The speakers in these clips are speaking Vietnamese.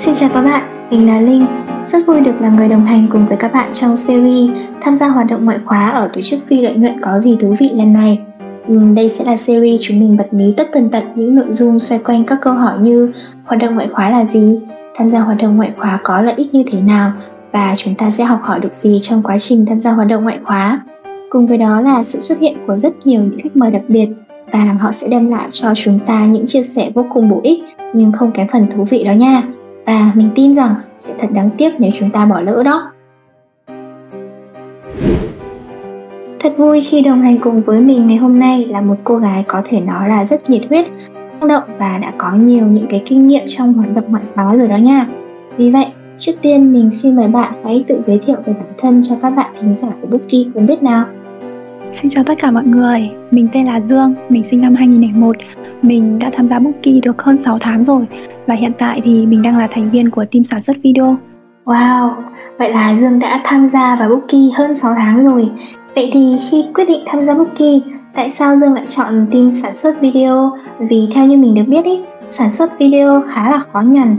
Xin chào các bạn, mình là Linh. Rất vui được là người đồng hành cùng với các bạn trong series tham gia hoạt động ngoại khóa ở tổ chức phi lợi nhuận có gì thú vị lần này. Ừ, đây sẽ là series chúng mình bật mí tất tần tật những nội dung xoay quanh các câu hỏi như hoạt động ngoại khóa là gì, tham gia hoạt động ngoại khóa có lợi ích như thế nào và chúng ta sẽ học hỏi được gì trong quá trình tham gia hoạt động ngoại khóa. Cùng với đó là sự xuất hiện của rất nhiều những khách mời đặc biệt và họ sẽ đem lại cho chúng ta những chia sẻ vô cùng bổ ích nhưng không kém phần thú vị đó nha và mình tin rằng sẽ thật đáng tiếc nếu chúng ta bỏ lỡ đó. Thật vui khi đồng hành cùng với mình ngày hôm nay là một cô gái có thể nói là rất nhiệt huyết, năng động và đã có nhiều những cái kinh nghiệm trong hoạt động ngoại khóa rồi đó nha. Vì vậy, trước tiên mình xin mời bạn hãy tự giới thiệu về bản thân cho các bạn thính giả của Bookie cùng biết nào. Xin chào tất cả mọi người, mình tên là Dương, mình sinh năm 2001 Mình đã tham gia Bookie được hơn 6 tháng rồi và hiện tại thì mình đang là thành viên của team sản xuất video. Wow, vậy là Dương đã tham gia vào Bookie hơn 6 tháng rồi. Vậy thì khi quyết định tham gia Bookie, tại sao Dương lại chọn team sản xuất video? Vì theo như mình được biết ý, sản xuất video khá là khó nhằn.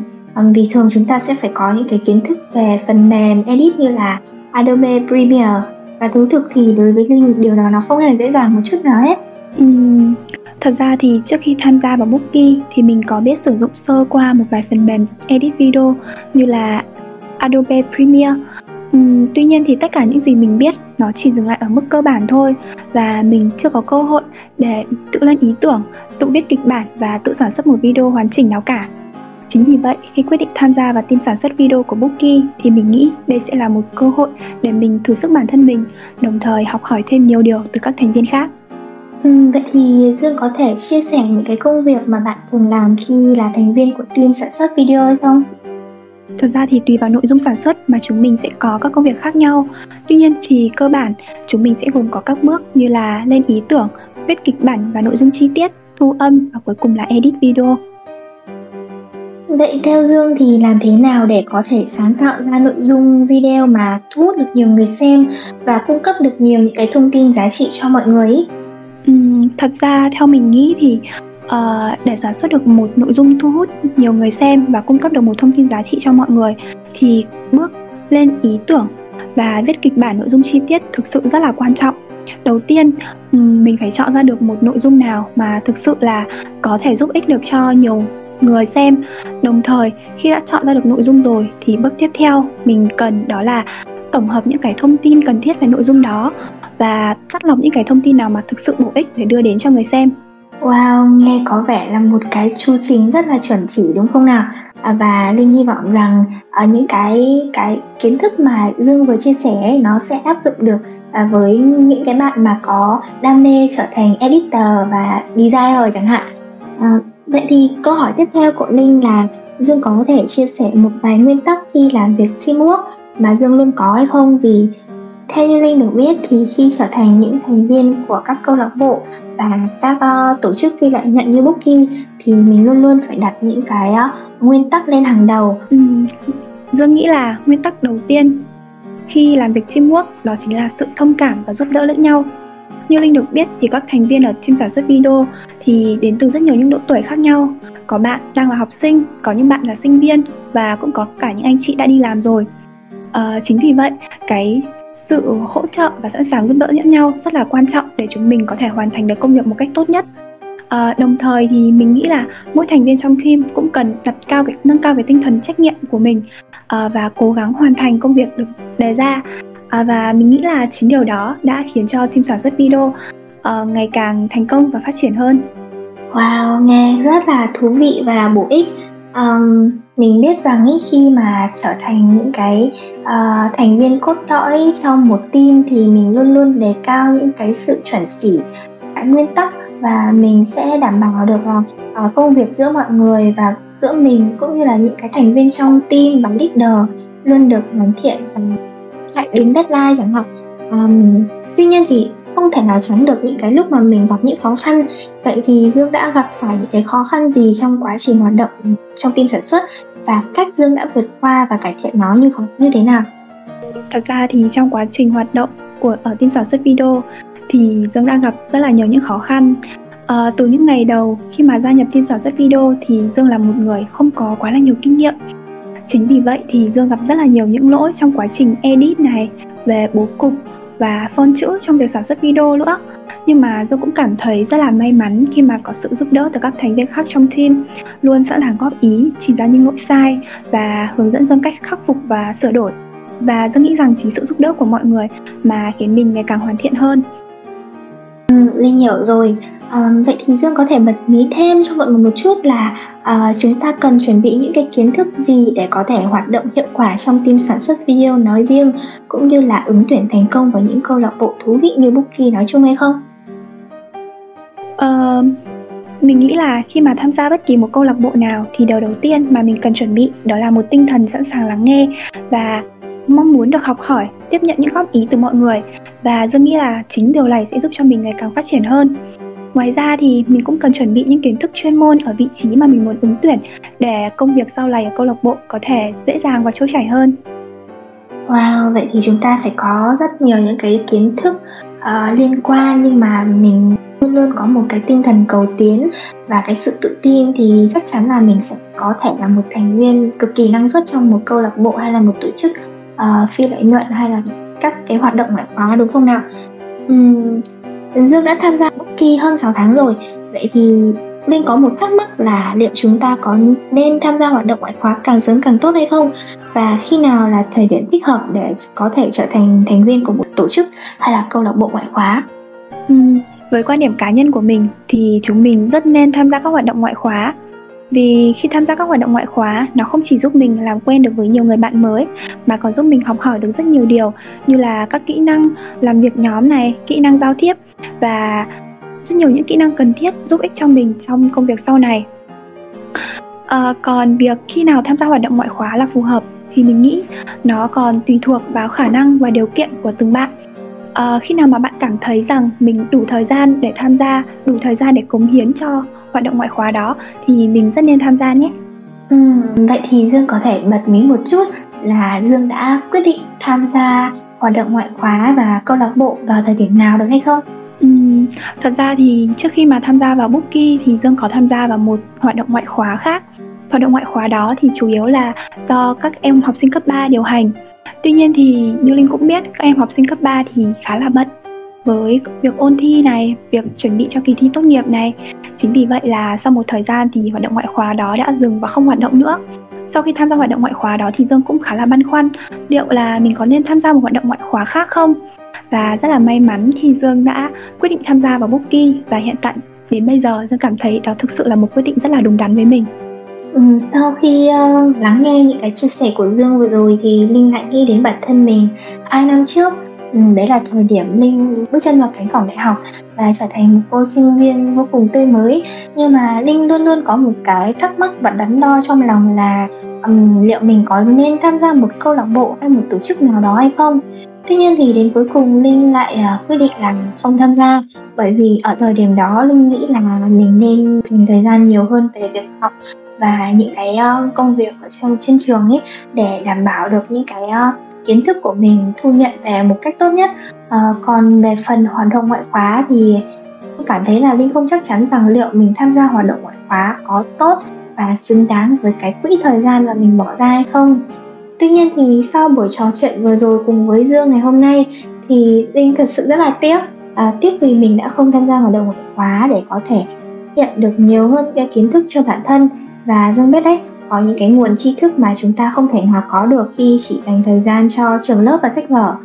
Vì thường chúng ta sẽ phải có những cái kiến thức về phần mềm edit như là Adobe Premiere và thú thực thì đối với Linh điều đó nó không hề dễ dàng một chút nào hết. Uhm, Thật ra thì trước khi tham gia vào Bookie thì mình có biết sử dụng sơ qua một vài phần mềm edit video như là Adobe Premiere. Uhm, tuy nhiên thì tất cả những gì mình biết nó chỉ dừng lại ở mức cơ bản thôi và mình chưa có cơ hội để tự lên ý tưởng, tự viết kịch bản và tự sản xuất một video hoàn chỉnh nào cả. Chính vì vậy, khi quyết định tham gia vào team sản xuất video của Bookie thì mình nghĩ đây sẽ là một cơ hội để mình thử sức bản thân mình, đồng thời học hỏi thêm nhiều điều từ các thành viên khác. Ừ, vậy thì Dương có thể chia sẻ những cái công việc mà bạn thường làm khi là thành viên của team sản xuất video hay không? Thực ra thì tùy vào nội dung sản xuất mà chúng mình sẽ có các công việc khác nhau. Tuy nhiên thì cơ bản chúng mình sẽ gồm có các bước như là lên ý tưởng, viết kịch bản và nội dung chi tiết, thu âm và cuối cùng là edit video. Vậy theo Dương thì làm thế nào để có thể sáng tạo ra nội dung video mà thu hút được nhiều người xem và cung cấp được nhiều những cái thông tin giá trị cho mọi người? Ừ, thật ra theo mình nghĩ thì, uh, để sản xuất được một nội dung thu hút nhiều người xem và cung cấp được một thông tin giá trị cho mọi người thì bước lên ý tưởng và viết kịch bản nội dung chi tiết thực sự rất là quan trọng. Đầu tiên, mình phải chọn ra được một nội dung nào mà thực sự là có thể giúp ích được cho nhiều người xem. Đồng thời, khi đã chọn ra được nội dung rồi thì bước tiếp theo mình cần đó là tổng hợp những cái thông tin cần thiết về nội dung đó và chắt lọc những cái thông tin nào mà thực sự bổ ích để đưa đến cho người xem. Wow, nghe có vẻ là một cái chu trình rất là chuẩn chỉ đúng không nào? À, và Linh hy vọng rằng à, những cái cái kiến thức mà Dương vừa chia sẻ nó sẽ áp dụng được à, với những cái bạn mà có đam mê trở thành editor và designer chẳng hạn. À, vậy thì câu hỏi tiếp theo của Linh là Dương có thể chia sẻ một vài nguyên tắc khi làm việc teamwork mà Dương luôn có hay không vì theo như Linh được biết thì khi trở thành những thành viên của các câu lạc bộ và các uh, tổ chức phi lợi nhuận như Bookie thì mình luôn luôn phải đặt những cái uh, nguyên tắc lên hàng đầu. Ừ. Dương nghĩ là nguyên tắc đầu tiên khi làm việc teamwork đó chính là sự thông cảm và giúp đỡ lẫn nhau. Như Linh được biết thì các thành viên ở team sản xuất video thì đến từ rất nhiều những độ tuổi khác nhau. Có bạn đang là học sinh, có những bạn là sinh viên và cũng có cả những anh chị đã đi làm rồi. À, chính vì vậy cái sự hỗ trợ và sẵn sàng giúp đỡ lẫn nhau rất là quan trọng để chúng mình có thể hoàn thành được công việc một cách tốt nhất à, đồng thời thì mình nghĩ là mỗi thành viên trong team cũng cần đặt cao cái nâng cao cái tinh thần trách nhiệm của mình à, và cố gắng hoàn thành công việc được đề ra à, và mình nghĩ là chính điều đó đã khiến cho team sản xuất video uh, ngày càng thành công và phát triển hơn Wow, nghe rất là thú vị và bổ ích. Um, mình biết rằng ý, khi mà trở thành những cái uh, thành viên cốt lõi trong một team thì mình luôn luôn đề cao những cái sự chuẩn chỉ cái nguyên tắc và mình sẽ đảm bảo được uh, công việc giữa mọi người và giữa mình cũng như là những cái thành viên trong team và leader luôn được hoàn thiện và chạy đến deadline chẳng hạn. Um, tuy nhiên thì không thể nào tránh được những cái lúc mà mình gặp những khó khăn. Vậy thì dương đã gặp phải những cái khó khăn gì trong quá trình hoạt động trong team sản xuất và cách dương đã vượt qua và cải thiện nó như như thế nào? Thật ra thì trong quá trình hoạt động của ở team sản xuất video thì dương đã gặp rất là nhiều những khó khăn. À, từ những ngày đầu khi mà gia nhập team sản xuất video thì dương là một người không có quá là nhiều kinh nghiệm chính vì vậy thì dương gặp rất là nhiều những lỗi trong quá trình edit này về bố cục và phone chữ trong việc sản xuất video nữa. Nhưng mà Dương cũng cảm thấy rất là may mắn khi mà có sự giúp đỡ từ các thành viên khác trong team. Luôn sẵn sàng góp ý chỉ ra những lỗi sai và hướng dẫn Dương cách khắc phục và sửa đổi. Và Dương nghĩ rằng chính sự giúp đỡ của mọi người mà khiến mình ngày càng hoàn thiện hơn. Ừ, Linh hiểu rồi. À, vậy thì Dương có thể bật mí thêm cho mọi người một chút là à, chúng ta cần chuẩn bị những cái kiến thức gì để có thể hoạt động hiệu quả trong team sản xuất video nói riêng cũng như là ứng tuyển thành công vào những câu lạc bộ thú vị như Bookie nói chung hay không? Uh, mình nghĩ là khi mà tham gia bất kỳ một câu lạc bộ nào thì điều đầu tiên mà mình cần chuẩn bị đó là một tinh thần sẵn sàng lắng nghe và mong muốn được học hỏi, tiếp nhận những góp ý từ mọi người và Dương nghĩ là chính điều này sẽ giúp cho mình ngày càng phát triển hơn. Ngoài ra thì mình cũng cần chuẩn bị những kiến thức chuyên môn ở vị trí mà mình muốn ứng tuyển để công việc sau này ở câu lạc bộ có thể dễ dàng và trôi chảy hơn. Wow, vậy thì chúng ta phải có rất nhiều những cái kiến thức uh, liên quan nhưng mà mình luôn luôn có một cái tinh thần cầu tiến và cái sự tự tin thì chắc chắn là mình sẽ có thể là một thành viên cực kỳ năng suất trong một câu lạc bộ hay là một tổ chức uh, phi lợi nhuận hay là các cái hoạt động ngoại khóa đúng không nào? Uhm, Dương đã tham gia kỳ hơn 6 tháng rồi Vậy thì Linh có một thắc mắc là liệu chúng ta có nên tham gia hoạt động ngoại khóa càng sớm càng tốt hay không? Và khi nào là thời điểm thích hợp để có thể trở thành thành viên của một tổ chức hay là câu lạc bộ ngoại khóa? Uhm, với quan điểm cá nhân của mình thì chúng mình rất nên tham gia các hoạt động ngoại khóa vì khi tham gia các hoạt động ngoại khóa nó không chỉ giúp mình làm quen được với nhiều người bạn mới mà còn giúp mình học hỏi được rất nhiều điều như là các kỹ năng làm việc nhóm này kỹ năng giao tiếp và rất nhiều những kỹ năng cần thiết giúp ích cho mình trong công việc sau này. À, còn việc khi nào tham gia hoạt động ngoại khóa là phù hợp thì mình nghĩ nó còn tùy thuộc vào khả năng và điều kiện của từng bạn à, khi nào mà bạn cảm thấy rằng mình đủ thời gian để tham gia đủ thời gian để cống hiến cho hoạt động ngoại khóa đó thì mình rất nên tham gia nhé. Ừ, vậy thì Dương có thể bật mí một chút là Dương đã quyết định tham gia hoạt động ngoại khóa và câu lạc bộ vào thời điểm nào được hay không? Ừ, thật ra thì trước khi mà tham gia vào Bookie thì Dương có tham gia vào một hoạt động ngoại khóa khác. Hoạt động ngoại khóa đó thì chủ yếu là do các em học sinh cấp 3 điều hành. Tuy nhiên thì như Linh cũng biết các em học sinh cấp 3 thì khá là bận với việc ôn thi này, việc chuẩn bị cho kỳ thi tốt nghiệp này. Chính vì vậy là sau một thời gian thì hoạt động ngoại khóa đó đã dừng và không hoạt động nữa. Sau khi tham gia hoạt động ngoại khóa đó thì Dương cũng khá là băn khoăn liệu là mình có nên tham gia một hoạt động ngoại khóa khác không? Và rất là may mắn khi Dương đã quyết định tham gia vào Bookie và hiện tại đến bây giờ Dương cảm thấy đó thực sự là một quyết định rất là đúng đắn với mình. Ừ, sau khi uh, lắng nghe những cái chia sẻ của Dương vừa rồi thì Linh lại nghĩ đến bản thân mình. Hai năm trước Ừ, đấy là thời điểm Linh bước chân vào cánh cổng đại học và trở thành một cô sinh viên vô cùng tươi mới. Nhưng mà Linh luôn luôn có một cái thắc mắc và đắn đo trong lòng là um, liệu mình có nên tham gia một câu lạc bộ hay một tổ chức nào đó hay không? Tuy nhiên thì đến cuối cùng Linh lại uh, quyết định là không tham gia. Bởi vì ở thời điểm đó Linh nghĩ là mình nên dành thời gian nhiều hơn về việc học và những cái uh, công việc ở trong trên trường ấy để đảm bảo được những cái uh, kiến thức của mình thu nhận về một cách tốt nhất. Uh, còn về phần hoạt động ngoại khóa thì cảm thấy là linh không chắc chắn rằng liệu mình tham gia hoạt động ngoại khóa có tốt và xứng đáng với cái quỹ thời gian mà mình bỏ ra hay không tuy nhiên thì sau buổi trò chuyện vừa rồi cùng với dương ngày hôm nay thì linh thật sự rất là tiếc. À, tiếc vì mình đã không tham gia hoạt động một khóa để có thể nhận được nhiều hơn cái kiến thức cho bản thân. Và dương biết đấy có những cái nguồn tri thức mà chúng ta không thể nào có được khi chỉ dành thời gian cho trường lớp và sách vở.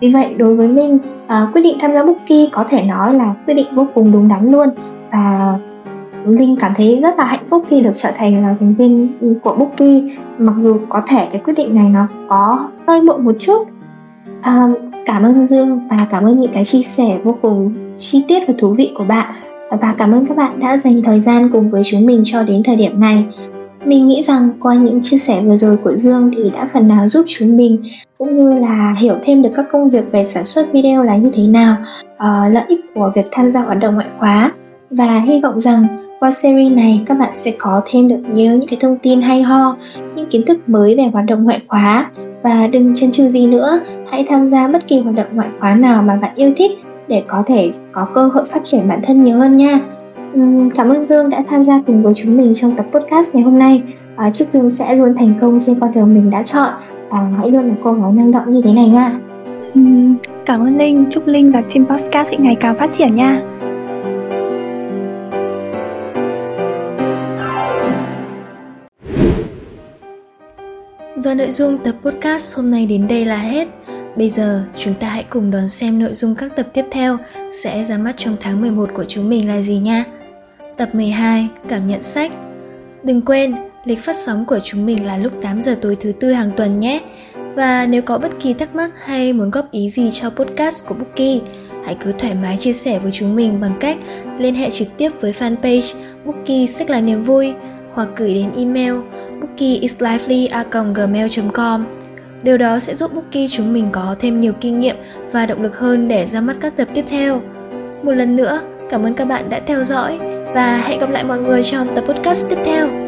Vì vậy đối với Minh à, quyết định tham gia Bookie có thể nói là quyết định vô cùng đúng đắn luôn. Và Linh cảm thấy rất là hạnh phúc khi được trở thành là thành viên của Bookie. Mặc dù có thể cái quyết định này nó có hơi muộn một chút. À, cảm ơn Dương và cảm ơn những cái chia sẻ vô cùng chi tiết và thú vị của bạn. À, và cảm ơn các bạn đã dành thời gian cùng với chúng mình cho đến thời điểm này. Mình nghĩ rằng qua những chia sẻ vừa rồi của Dương thì đã phần nào giúp chúng mình cũng như là hiểu thêm được các công việc về sản xuất video là như thế nào, uh, lợi ích của việc tham gia hoạt động ngoại khóa. Và hy vọng rằng qua series này các bạn sẽ có thêm được nhiều những cái thông tin hay ho, những kiến thức mới về hoạt động ngoại khóa và đừng chần chừ gì nữa, hãy tham gia bất kỳ hoạt động ngoại khóa nào mà bạn yêu thích để có thể có cơ hội phát triển bản thân nhiều hơn nha. Cảm ơn Dương đã tham gia cùng với chúng mình trong tập podcast ngày hôm nay. À, chúc Dương sẽ luôn thành công trên con đường mình đã chọn và hãy luôn là cô gái năng động như thế này nha. Cảm ơn Linh, chúc Linh và team podcast sẽ ngày càng phát triển nha. Và nội dung tập podcast hôm nay đến đây là hết. Bây giờ chúng ta hãy cùng đón xem nội dung các tập tiếp theo sẽ ra mắt trong tháng 11 của chúng mình là gì nha. Tập 12, cảm nhận sách. Đừng quên, lịch phát sóng của chúng mình là lúc 8 giờ tối thứ tư hàng tuần nhé. Và nếu có bất kỳ thắc mắc hay muốn góp ý gì cho podcast của Bookie, hãy cứ thoải mái chia sẻ với chúng mình bằng cách liên hệ trực tiếp với fanpage Bookie Sách là niềm vui hoặc gửi đến email bookieislively@gmail.com. Điều đó sẽ giúp Bookie chúng mình có thêm nhiều kinh nghiệm và động lực hơn để ra mắt các tập tiếp theo. Một lần nữa, cảm ơn các bạn đã theo dõi và hẹn gặp lại mọi người trong tập podcast tiếp theo.